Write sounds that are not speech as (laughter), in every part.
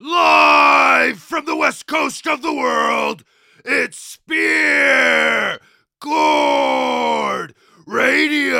Live from the west coast of the world, it's Spear Gourd Radio.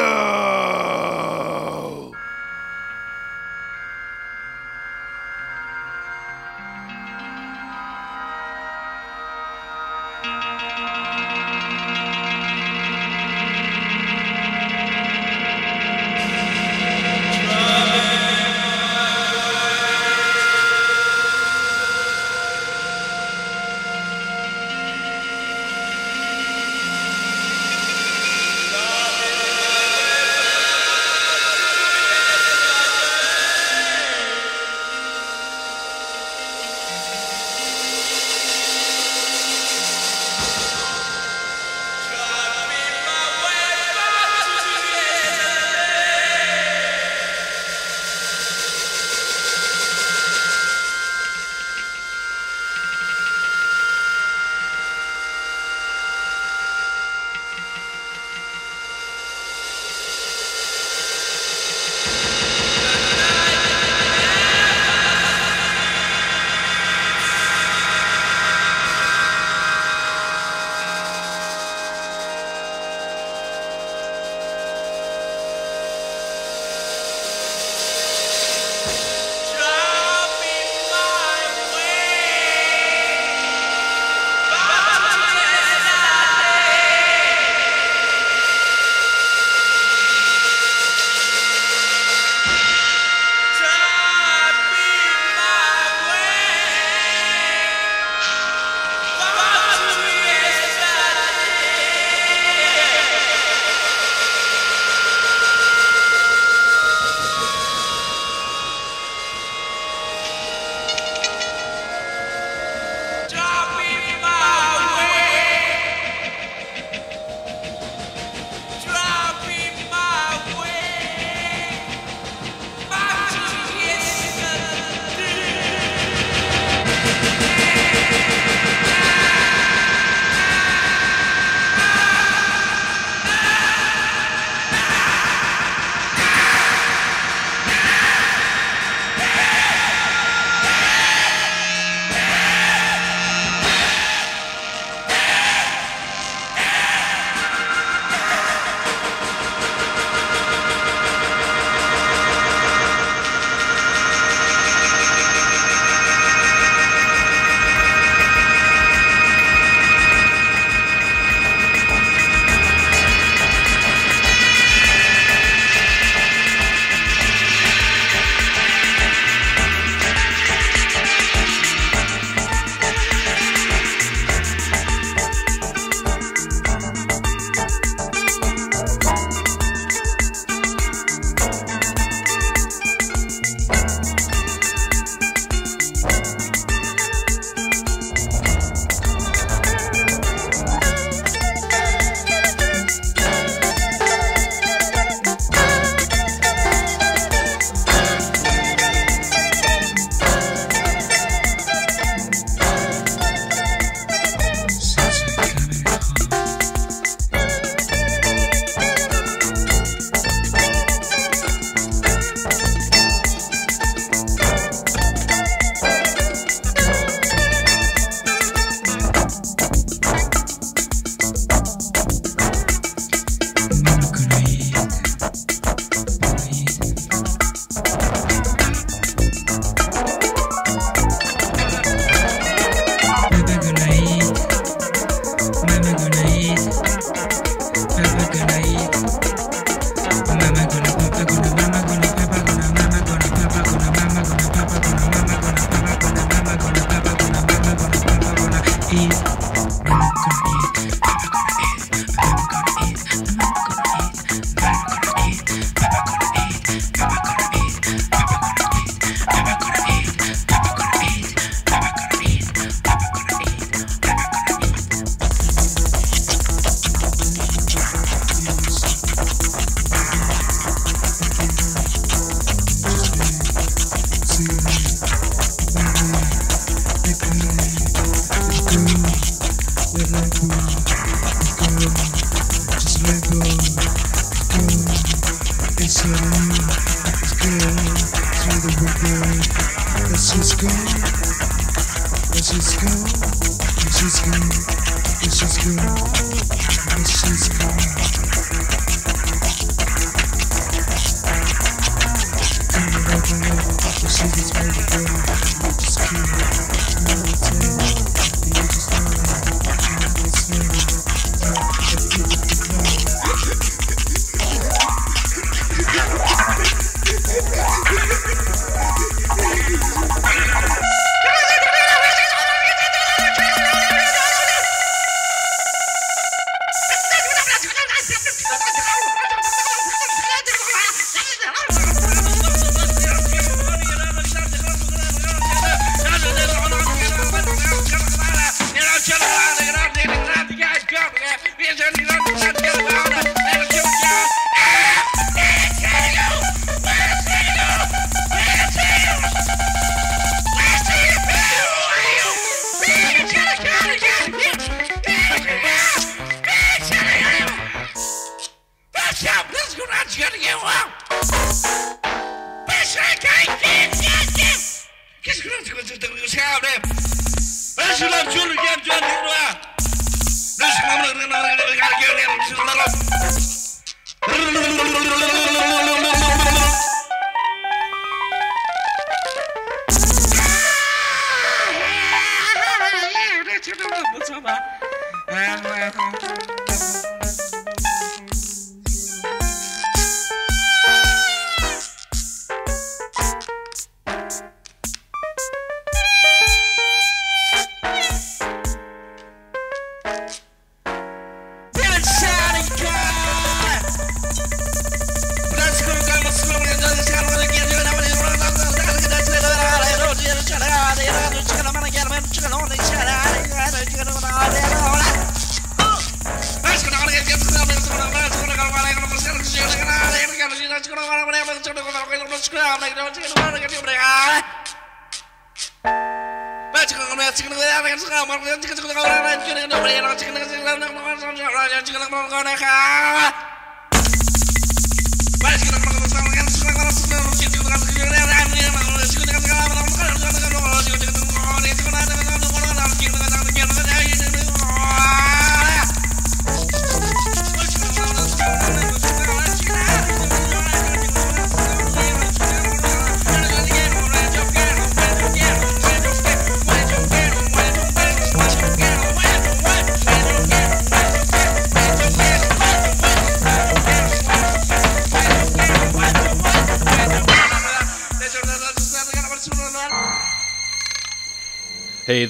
Thank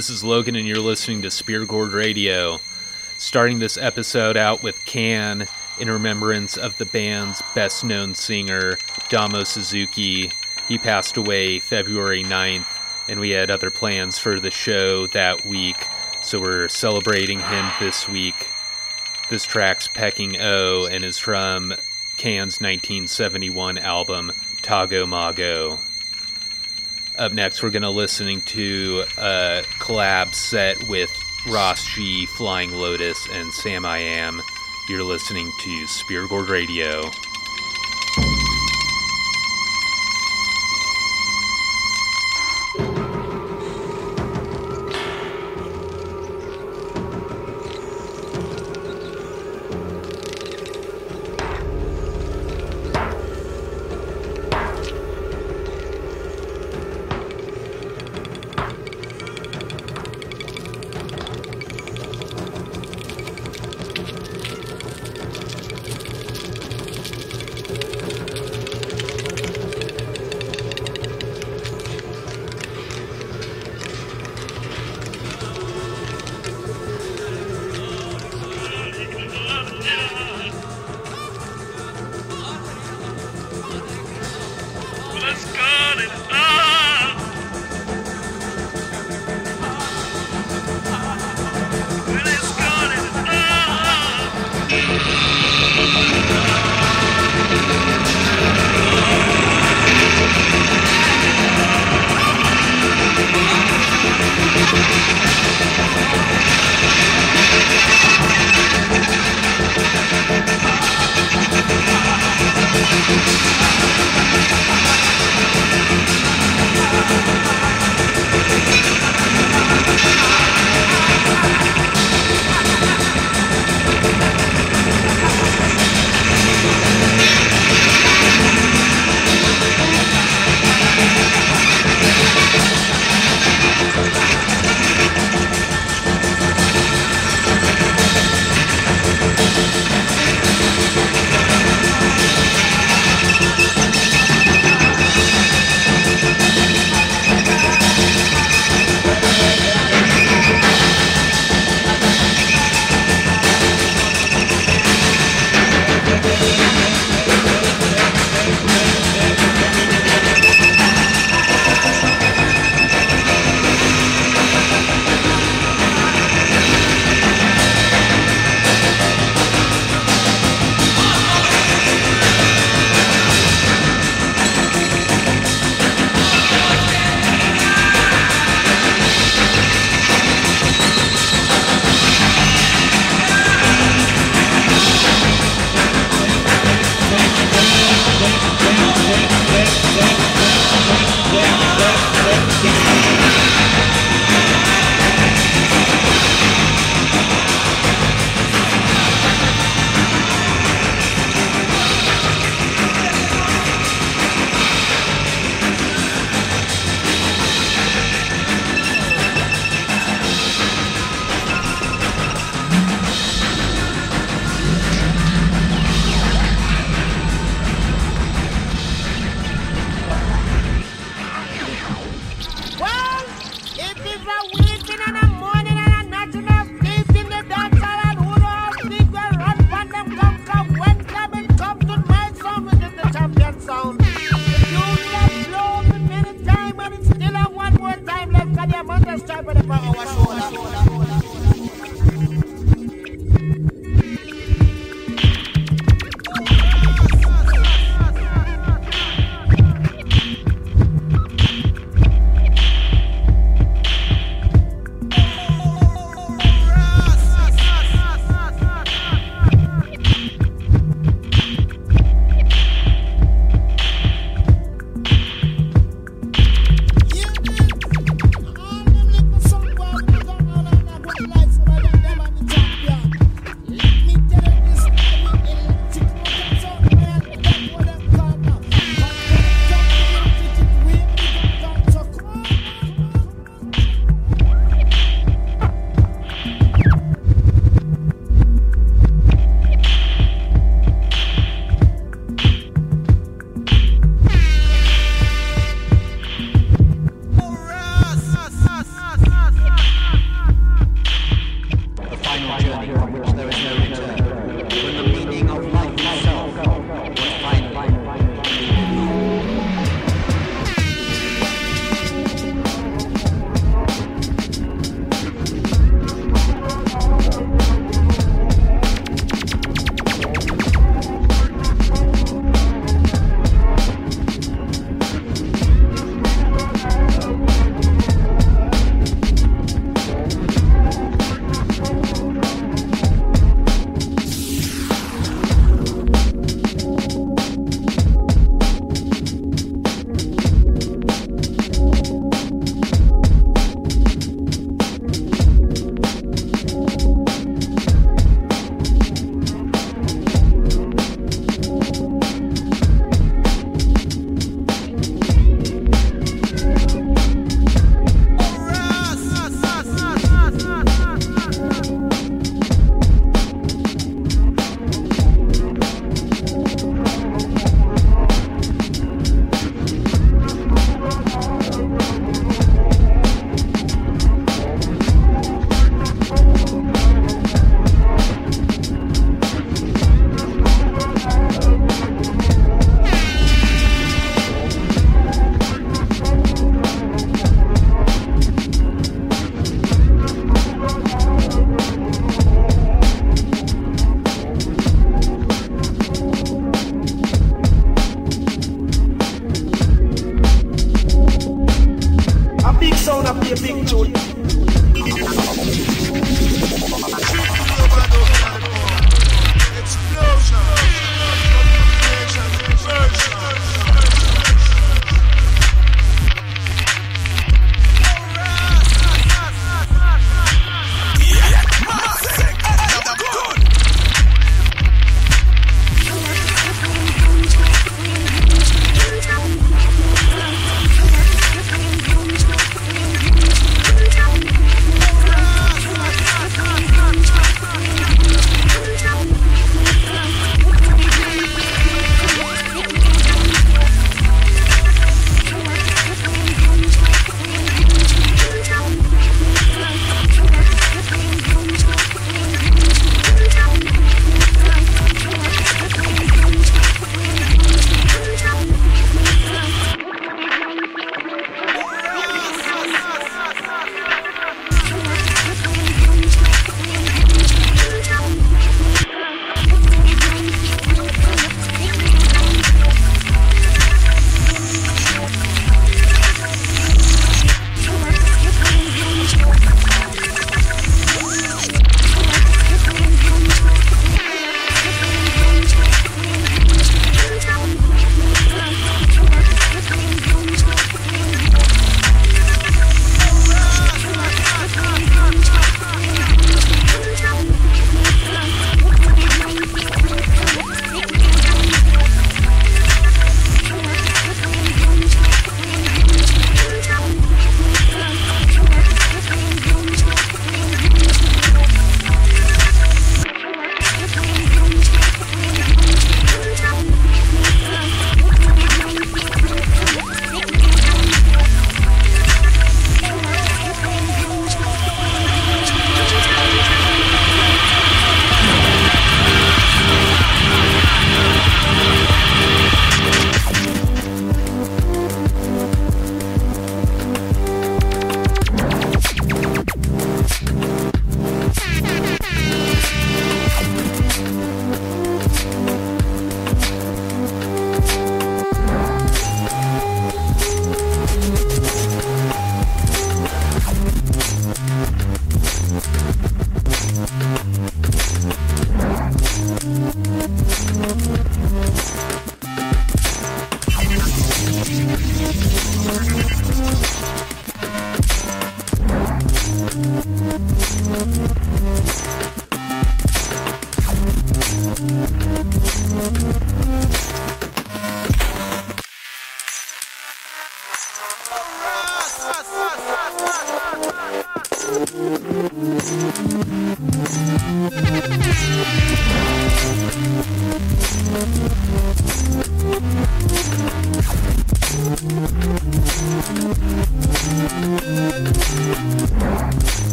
this is Logan, and you're listening to Spear Gourd Radio. Starting this episode out with Can in remembrance of the band's best known singer, Damo Suzuki. He passed away February 9th, and we had other plans for the show that week, so we're celebrating him this week. This track's Peking O and is from Can's 1971 album, Tago Mago. Up next, we're going to listening to a collab set with Ras G, Flying Lotus, and Samiyam. You're listening to Spear Gourd Radio.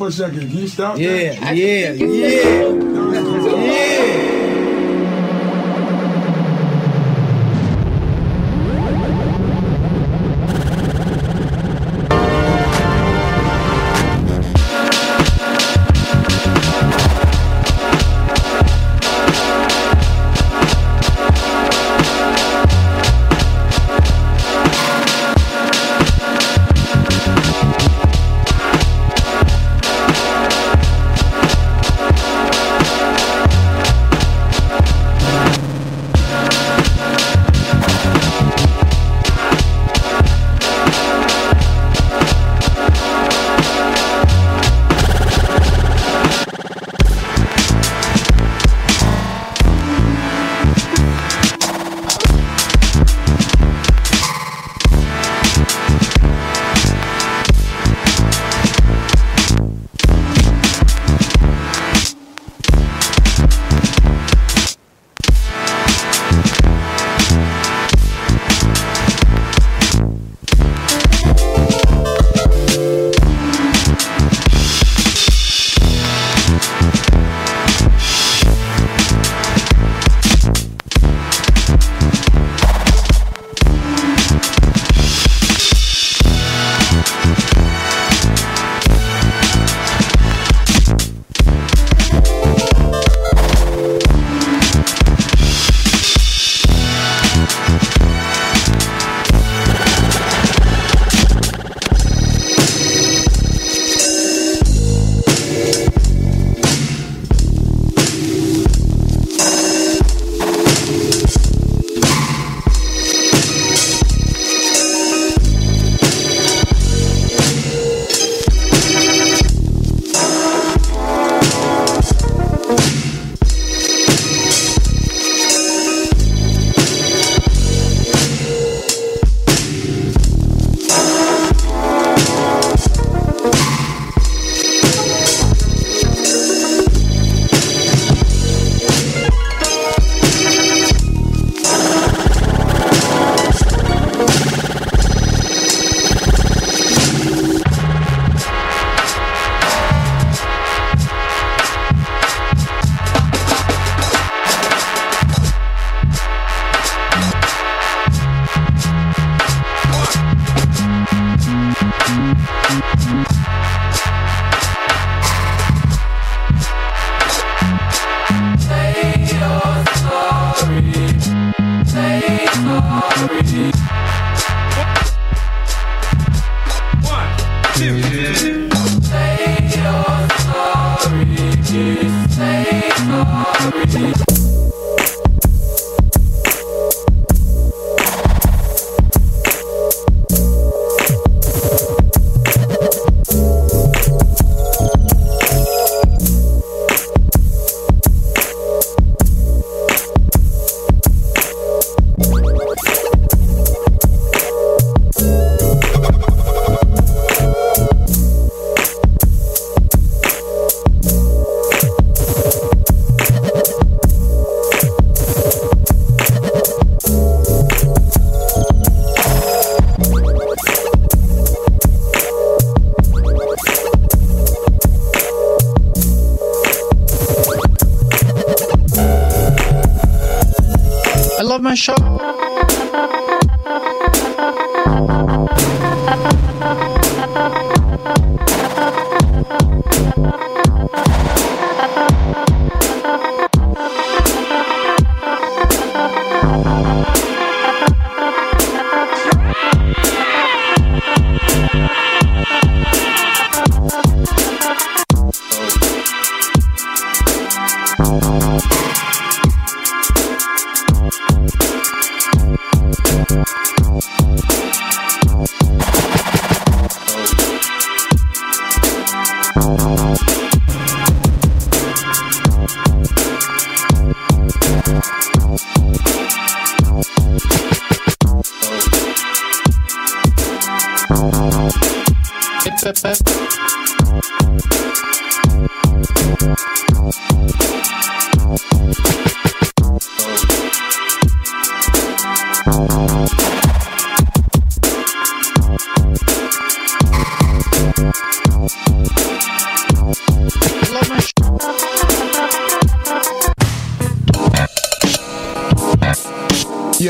For a second. Can you stop? Yeah, that? yeah, yeah, yeah.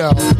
Yo.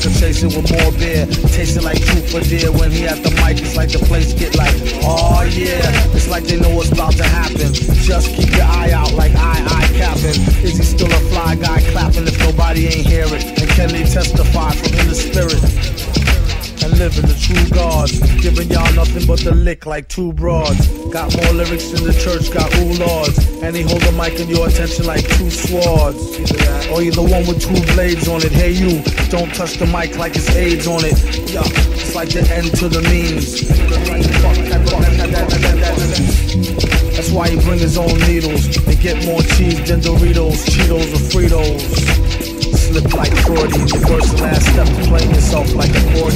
Chasing with more beer. Tasting like truth for dear when he at the mic. It's like the place get like, oh yeah. It's like they know what's about to happen. Just keep your eye out like I, I capping. Is he still a fly guy clapping if nobody ain't hear it? And can they testify from in the spirit? Living the true gods. Giving y'all nothing but the lick like two broads. Got more lyrics than the church, got ooh. And he hold the mic in your attention like two swords. Or you the one with two blades on it. Hey you, don't touch the mic like it's AIDS on it. Yeah, it's like the end to the means. That's why he bring his own needles and get more cheese than Doritos, Cheetos, or Fritos slip like 40. The first and last step to playing yourself like a 40.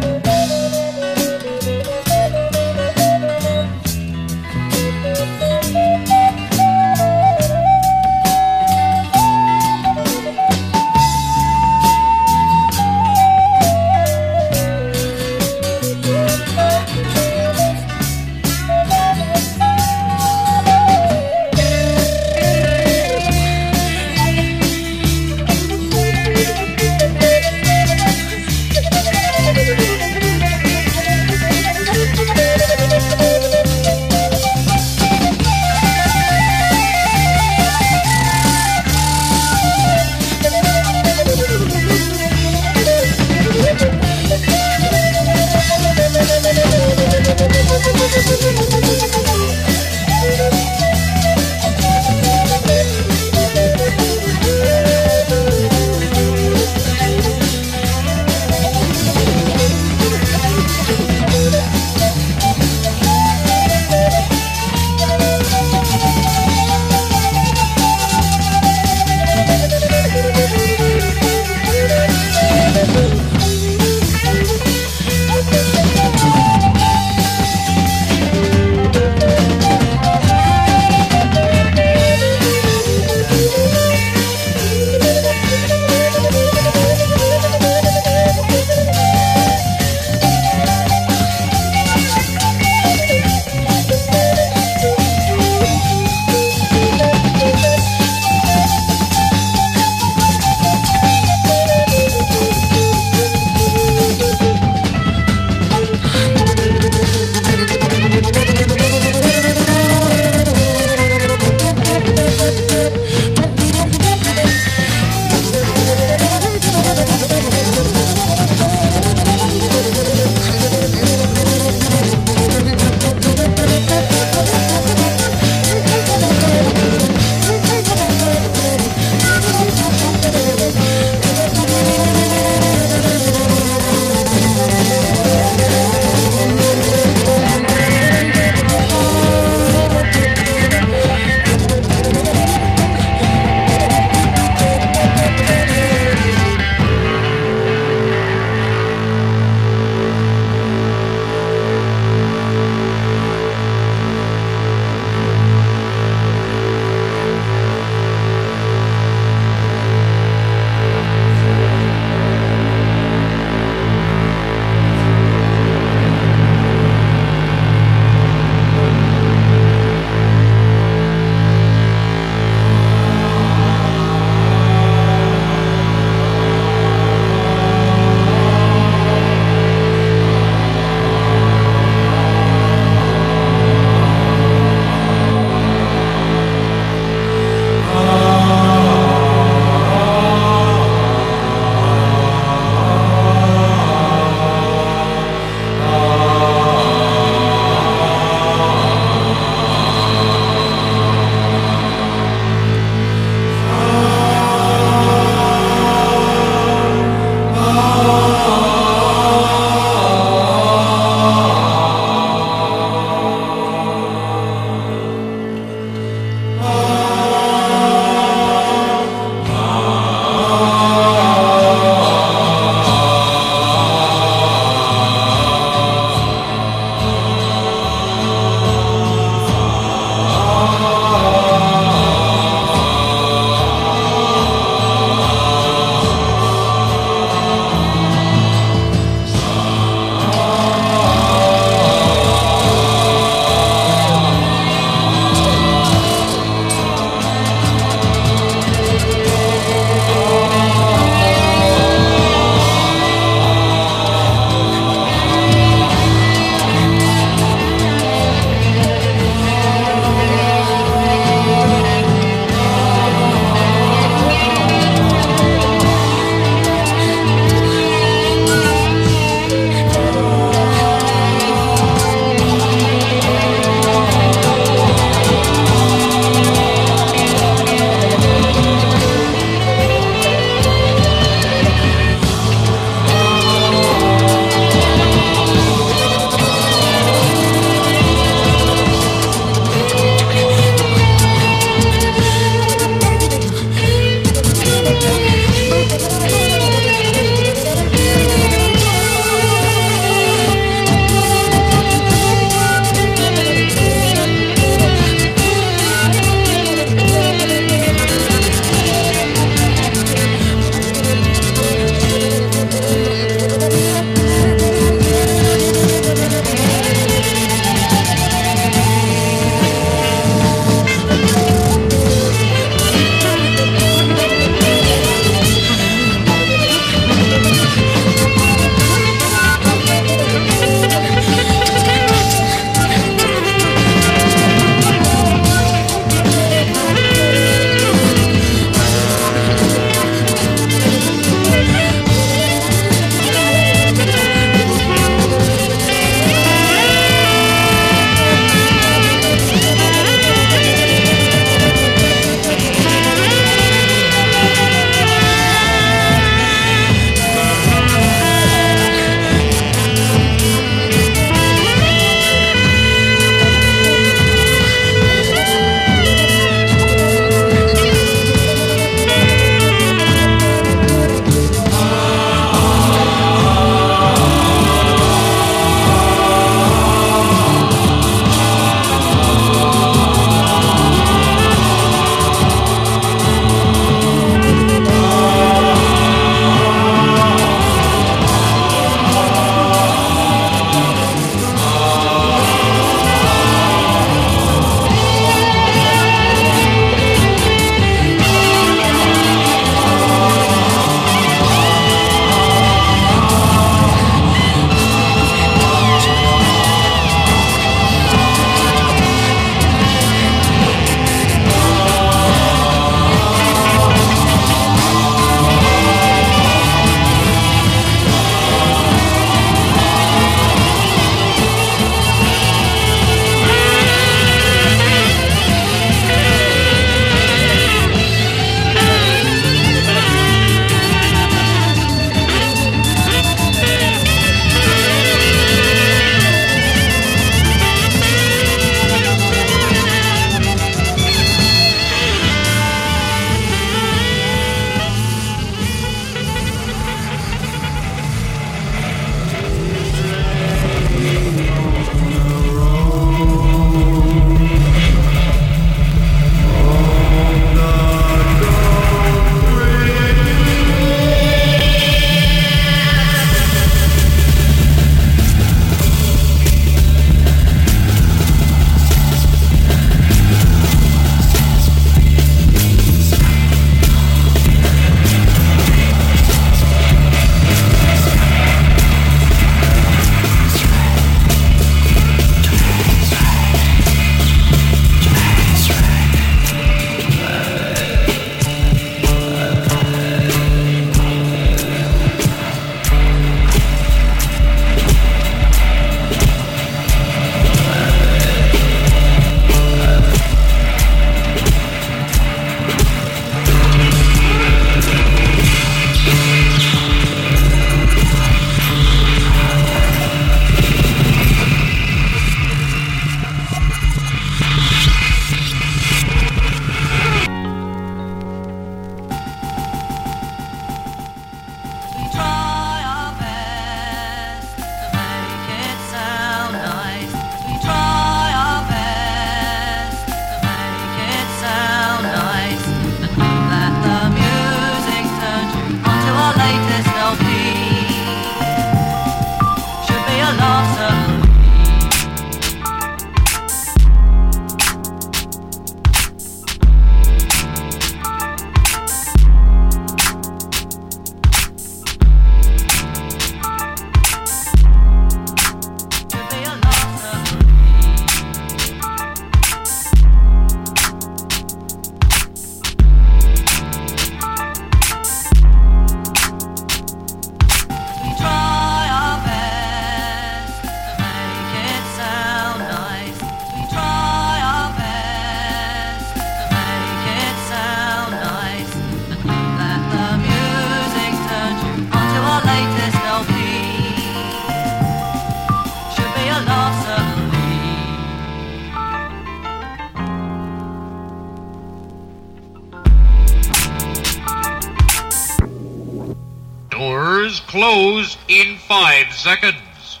Doors close in five seconds.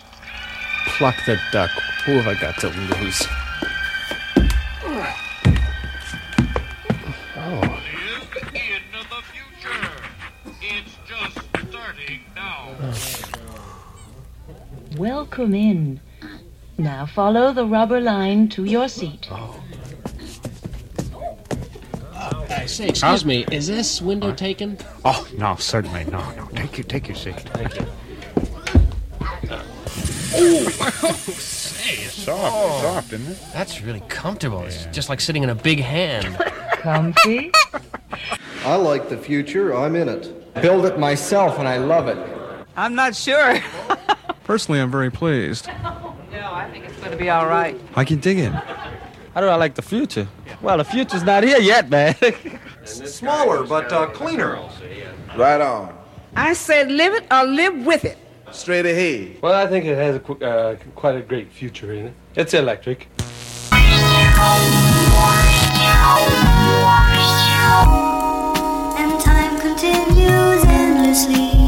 Pluck the duck. Who have I got to lose? Oh. Live in the future. It's just starting now. Welcome in. Now follow the rubber line to your seat. Oh. Say, excuse me, is this window taken? Oh no, certainly no, no. Take your take your seat. Thank you. Oh, say, (laughs) it's soft, oh, soft, isn't it? That's really comfortable. It's just like sitting in a big hand. (laughs) (laughs) Comfy? I like the future. I'm in it. Build it myself, and I love it. I'm not sure. Personally, I'm very pleased. No, I think it's going to be all right. I can dig in. How do I like the future? Well, the future's not here yet, man. (laughs) Smaller, but uh, cleaner. Right on. I said live it or live with it. Straight ahead. Well, I think it has a, uh, quite a great future in it. It's electric. And time continues endlessly.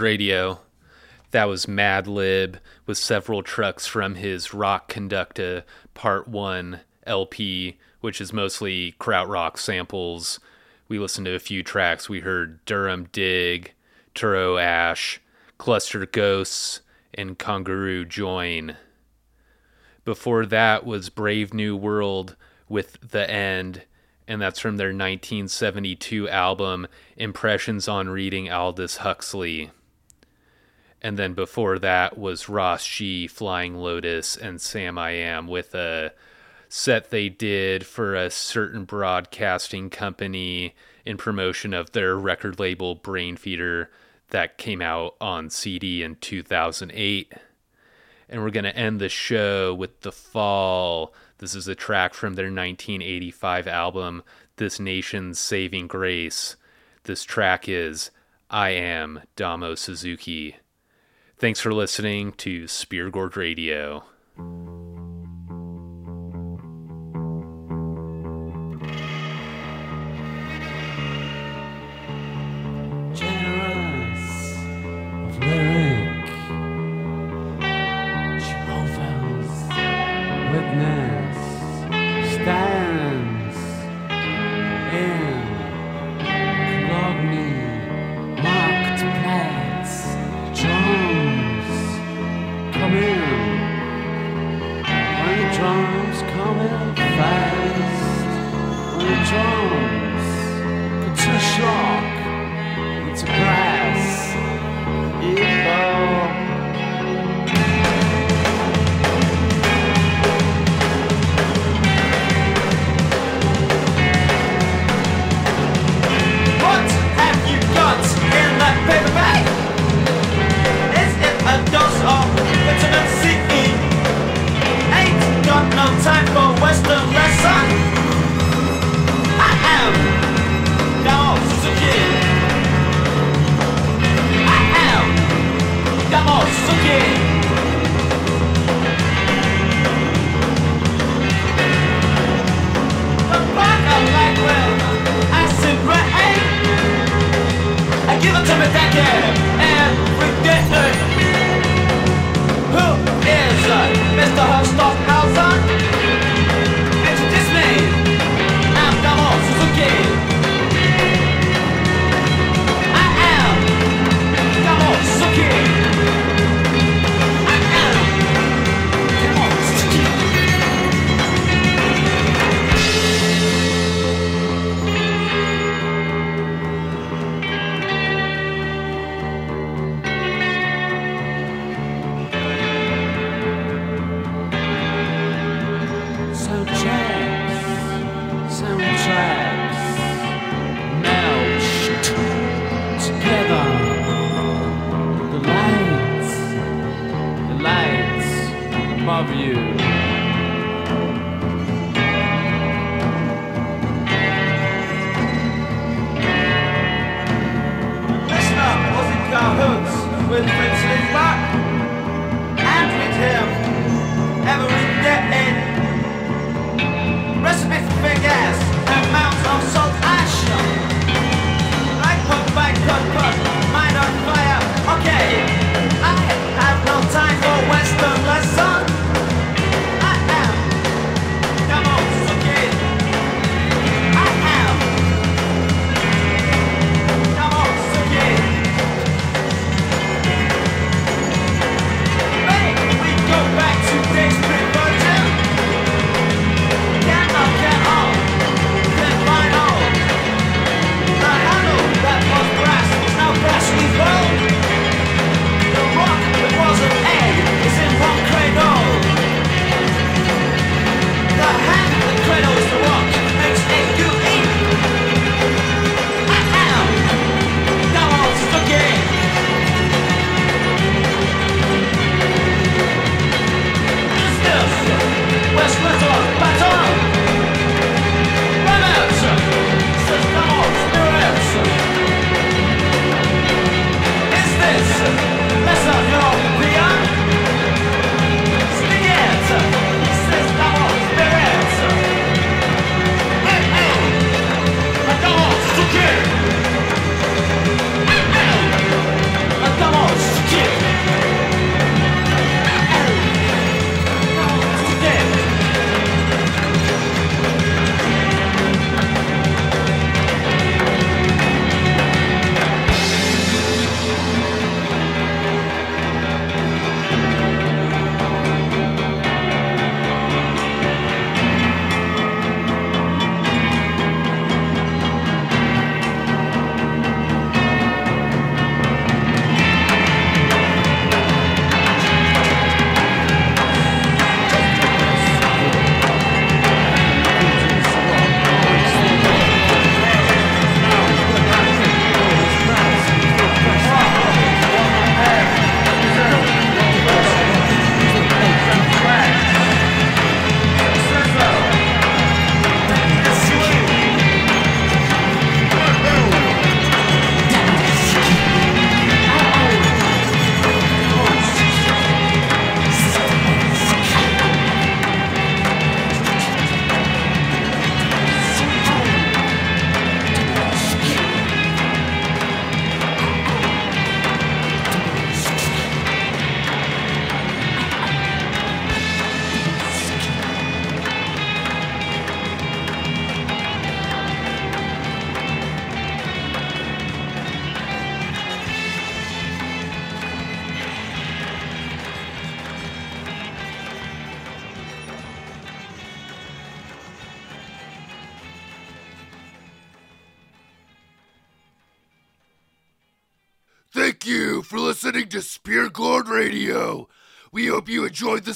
Radio. That was Madlib with several trucks from his Rock Konducta Part 1 LP, which is mostly krautrock samples. We listened to a few tracks. We heard Derum Dig, Tarot Ash, Cluster Ghosts, and Kanguru Join. Before that was Brave New World with The End, and that's from their 1972 album Impressions on Reading Aldous Huxley. And then before that was Ras G, Flying Lotus, and Samiyam with a set they did for a certain broadcasting company in promotion of their record label Brainfeeder that came out on CD in 2008. And we're going to end the show with The Fall. This is a track from their 1985 album, This Nation's Saving Grace. This track is I Am Damo Suzuki. Thanks for listening to Spear Gorge Radio.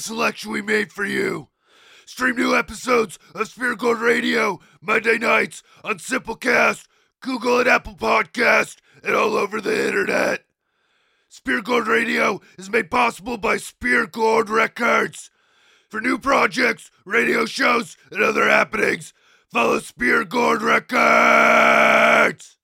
Selection we made for you. Stream new episodes of Spear Gourd Radio Monday nights on Simplecast, Google and Apple Podcast, and all over the internet. Spear Gourd Radio is made possible by Spear Gourd Records. For new projects, radio shows, and other happenings, follow Spear Records.